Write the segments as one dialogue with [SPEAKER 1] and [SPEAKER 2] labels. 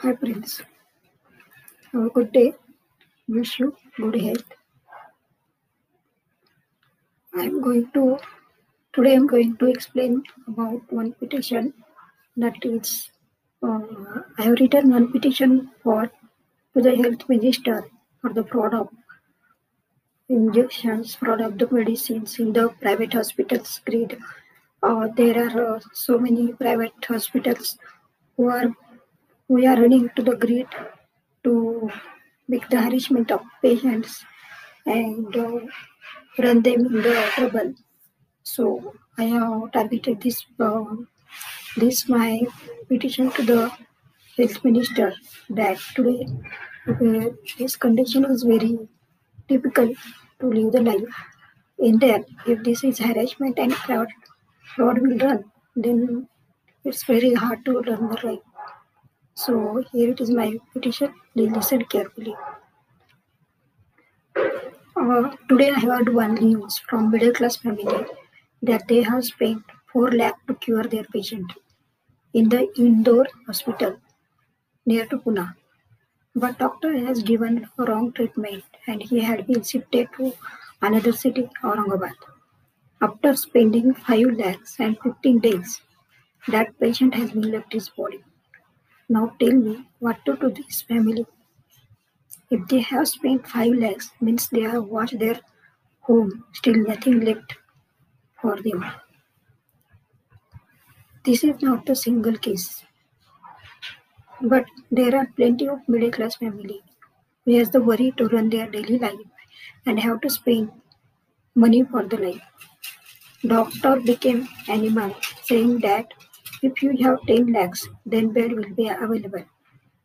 [SPEAKER 1] Hi, Prince. Have a good day. Wish you good health. I'm going to today. I'm going to explain about one petition that is. Uh, I have written one petition for to the health minister for the fraud of injections, fraud of the medicines in the private hospitals grid. Uh, there are uh, so many private hospitals who are we are running to the grid to make the harassment of patients and uh, run them in the trouble. So I have targeted this uh, this my petition to the health minister that today uh, this condition is very difficult to live the life. In there, if this is harassment and fraud, fraud will run, then it's very hard to run the life. So here it is my petition. Please listen carefully. Uh, today I heard one news from middle class family that they have spent 4 lakh to cure their patient in the indoor hospital near to Pune. But doctor has given wrong treatment and he had been shifted to another city, Aurangabad. After spending 5 lakhs and 15 days, that patient has been left his body. Now tell me what to do this family. If they have spent 5 lakhs, means they have watched their home, still nothing left for them. This is not a single case, but there are plenty of middle class family who has the worry to run their daily life and have to spend money for the life. Doctor became animal, saying that if you have 10 legs, then bed will be available.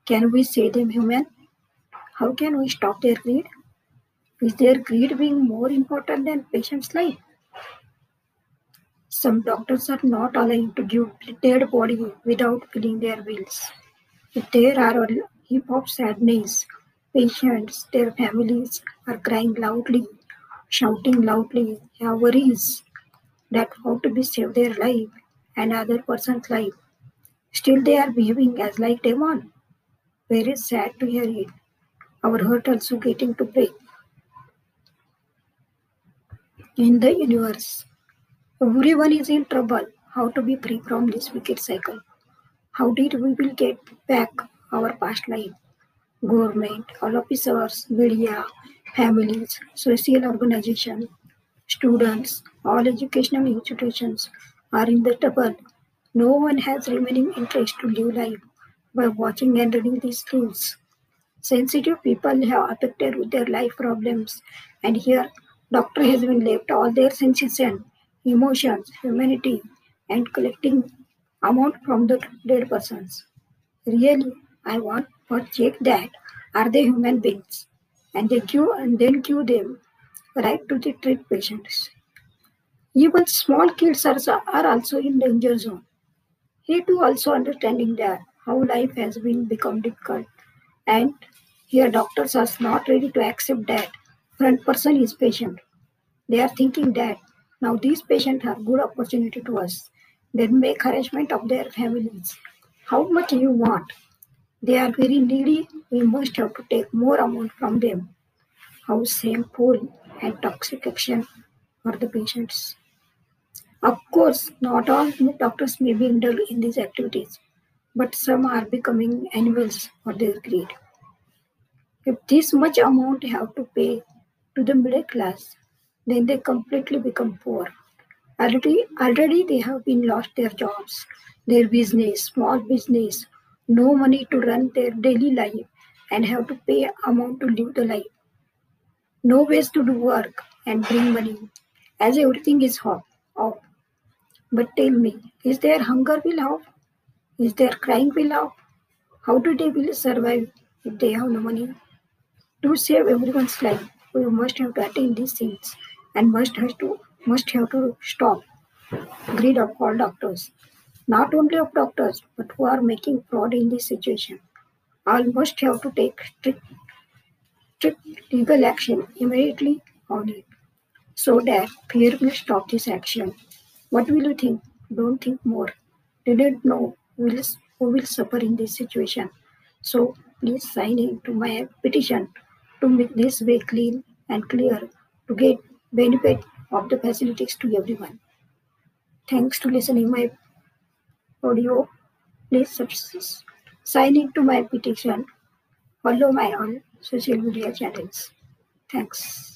[SPEAKER 1] Can we say them human? How can we stop their greed? Is their greed being more important than patient's life? Some doctors are not allowed to give dead body without filling their wills. If there are a heap of sadness, patients, their families are crying loudly, shouting loudly, have worries that how to be save their life and other person's life. Still they are behaving as like demon. Very sad to hear it. Our heart also getting to break. In the universe, everyone is in trouble. How to be free from this wicked cycle? How did we will get back our past life? Government, all officers, media, families, social organization, students, all educational institutions are in the trouble. No one has remaining interest to live life by watching and reading these news. Sensitive people have affected with their life problems, and here doctor has been left all their sensation, emotions, humanity, and collecting amount from the dead persons. Really, I want to check that are they human beings, and they give and then give them right to the treat patients. Even small kids are, are also in danger zone. He too also understanding that how life has been become difficult and here doctors are not ready to accept that front person is patient. They are thinking that now these patients have good opportunity to us. Then make harassment of their families. How much you want? They are very needy. We must have to take more amount from them. How same shameful and toxic action for the patients. Of course, not all doctors may be indulged in these activities, but some are becoming animals for their greed. If this much amount have to pay to the middle class, then they completely become poor. Already, already they have been lost their jobs, their business, small business, no money to run their daily life, and have to pay amount to live the life. No ways to do work and bring money, as everything is off. But tell me, is their hunger will off? Is their crying will off? How do they will survive if they have no money? To save everyone's life, we must have to attain these things and must have to must have to stop greed of all doctors. Not only of doctors, but who are making fraud in this situation. All must have to take strict, strict legal action immediately on it so that fear will stop this action. What will you think? Don't think more. Didn't know who will, who will suffer in this situation. So please sign in to my petition to make this way clean and clear to get benefit of the facilities to everyone. Thanks to listening my audio. Please subscribe. sign in to my petition. Follow my all social media channels. Thanks.